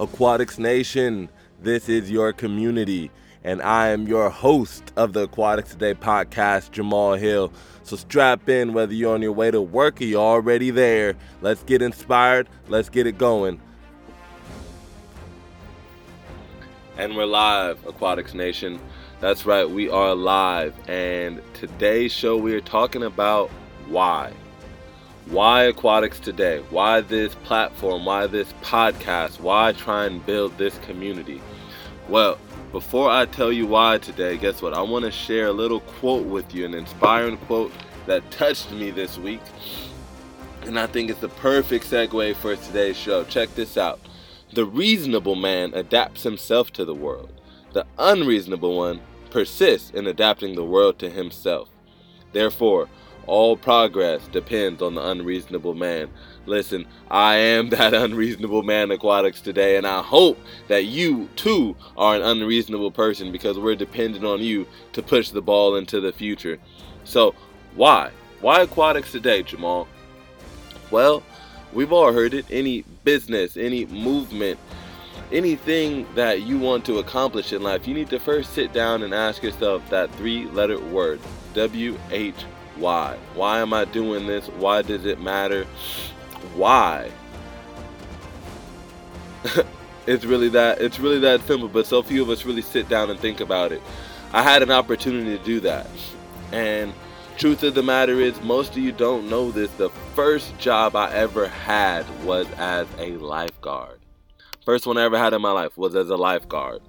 Aquatics Nation, this is your community, and I am your host of the Aquatics Today podcast, Jamal Hill. So strap in whether you're on your way to work or you're already there. Let's get inspired, let's get it going. And we're live, Aquatics Nation. That's right, we are live, and today's show we are talking about why. Why Aquatics Today? Why this platform? Why this podcast? Why try and build this community? Well, before I tell you why today, guess what? I want to share a little quote with you, an inspiring quote that touched me this week. And I think it's the perfect segue for today's show. Check this out. The reasonable man adapts himself to the world. The unreasonable one persists in adapting the world to himself. Therefore, all progress depends on the unreasonable man. Listen, I am that unreasonable man aquatics today, and I hope that you too are an unreasonable person because we're dependent on you to push the ball into the future. So, why? Why aquatics today, Jamal? Well, we've all heard it. Any business, any movement, anything that you want to accomplish in life, you need to first sit down and ask yourself that three letter word W H why? Why am I doing this? Why does it matter? Why? it's really that it's really that simple, but so few of us really sit down and think about it. I had an opportunity to do that. And truth of the matter is most of you don't know this. The first job I ever had was as a lifeguard. First one I ever had in my life was as a lifeguard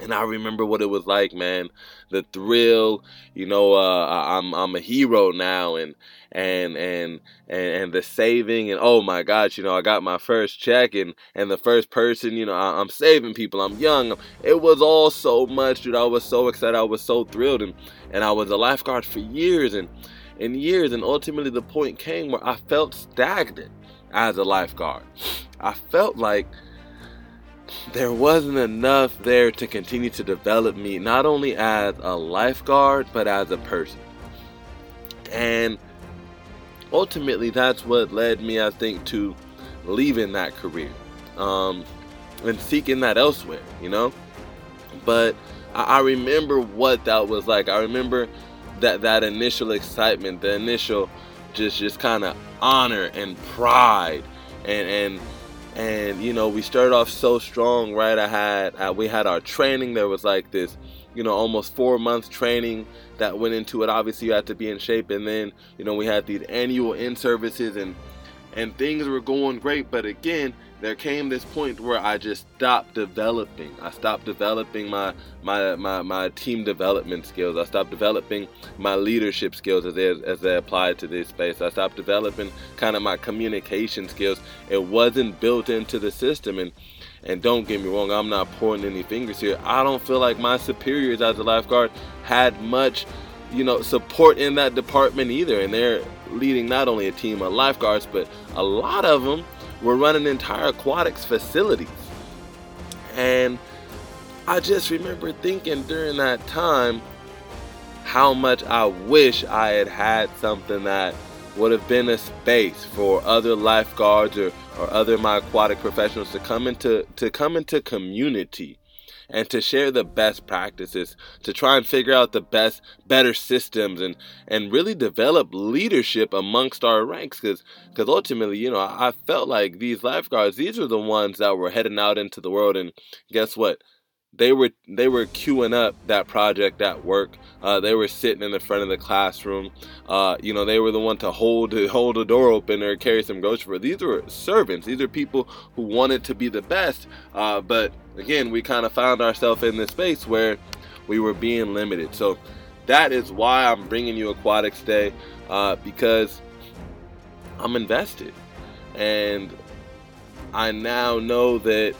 and I remember what it was like, man. The thrill, you know. Uh, I'm I'm a hero now, and and and and the saving, and oh my gosh, you know, I got my first check, and and the first person, you know, I, am saving people. I'm young. It was all so much, dude. I was so excited. I was so thrilled, and and I was a lifeguard for years and and years, and ultimately the point came where I felt stagnant as a lifeguard. I felt like there wasn't enough there to continue to develop me, not only as a lifeguard, but as a person. And ultimately, that's what led me, I think, to leaving that career um, and seeking that elsewhere, you know? But I, I remember what that was like. I remember that, that initial excitement, the initial just, just kind of honor and pride and, and and you know we started off so strong right? I had we had our training there was like this you know almost four months training that went into it. Obviously you had to be in shape. And then you know we had these annual in services and and things were going great. But again there came this point where I just stopped developing. I stopped developing my my my, my team development skills. I stopped developing my leadership skills as they as they applied to this space. I stopped developing kind of my communication skills. It wasn't built into the system and and don't get me wrong, I'm not pointing any fingers here. I don't feel like my superiors as a lifeguard had much, you know, support in that department either. And they're leading not only a team of lifeguards, but a lot of them were running entire aquatics facilities. And I just remember thinking during that time how much I wish I had had something that would have been a space for other lifeguards or, or other my aquatic professionals to come into to come into community and to share the best practices, to try and figure out the best, better systems and, and really develop leadership amongst our ranks. Cause, cause ultimately, you know, I felt like these lifeguards, these are the ones that were heading out into the world. And guess what? They were they were queuing up that project at work. Uh, they were sitting in the front of the classroom. Uh, you know, they were the one to hold hold the door open or carry some groceries. These were servants. These are people who wanted to be the best. Uh, but again, we kind of found ourselves in this space where we were being limited. So that is why I'm bringing you Aquatics Today uh, because I'm invested, and I now know that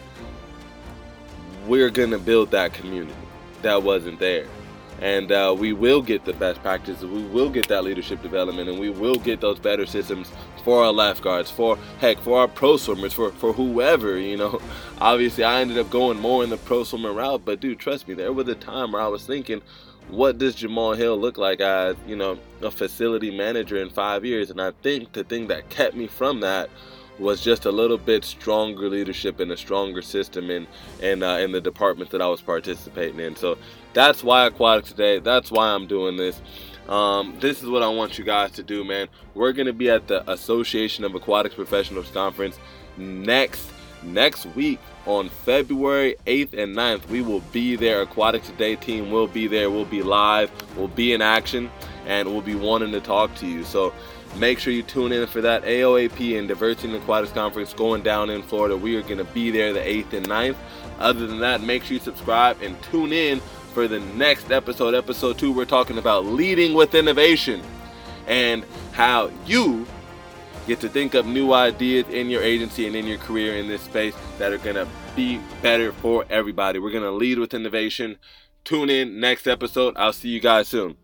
we're going to build that community that wasn't there. And uh, we will get the best practices, we will get that leadership development, and we will get those better systems for our lifeguards, for heck, for our pro swimmers, for, for whoever, you know. Obviously, I ended up going more in the pro swimmer route, but dude, trust me, there was a time where I was thinking, what does Jamal Hill look like as, you know, a facility manager in five years? And I think the thing that kept me from that was just a little bit stronger leadership and a stronger system in in uh, in the department that I was participating in. So that's why aquatics today. That's why I'm doing this. Um, this is what I want you guys to do, man. We're gonna be at the Association of Aquatics Professionals conference next next week on February 8th and 9th. We will be there. Aquatics Today team will be there. We'll be live. We'll be in action, and we'll be wanting to talk to you. So make sure you tune in for that AOAP and Diversity in Aquatics Conference going down in Florida. We are going to be there the 8th and 9th. Other than that, make sure you subscribe and tune in for the next episode. Episode 2, we're talking about leading with innovation and how you get to think up new ideas in your agency and in your career in this space that are going to be better for everybody. We're going to lead with innovation. Tune in next episode. I'll see you guys soon.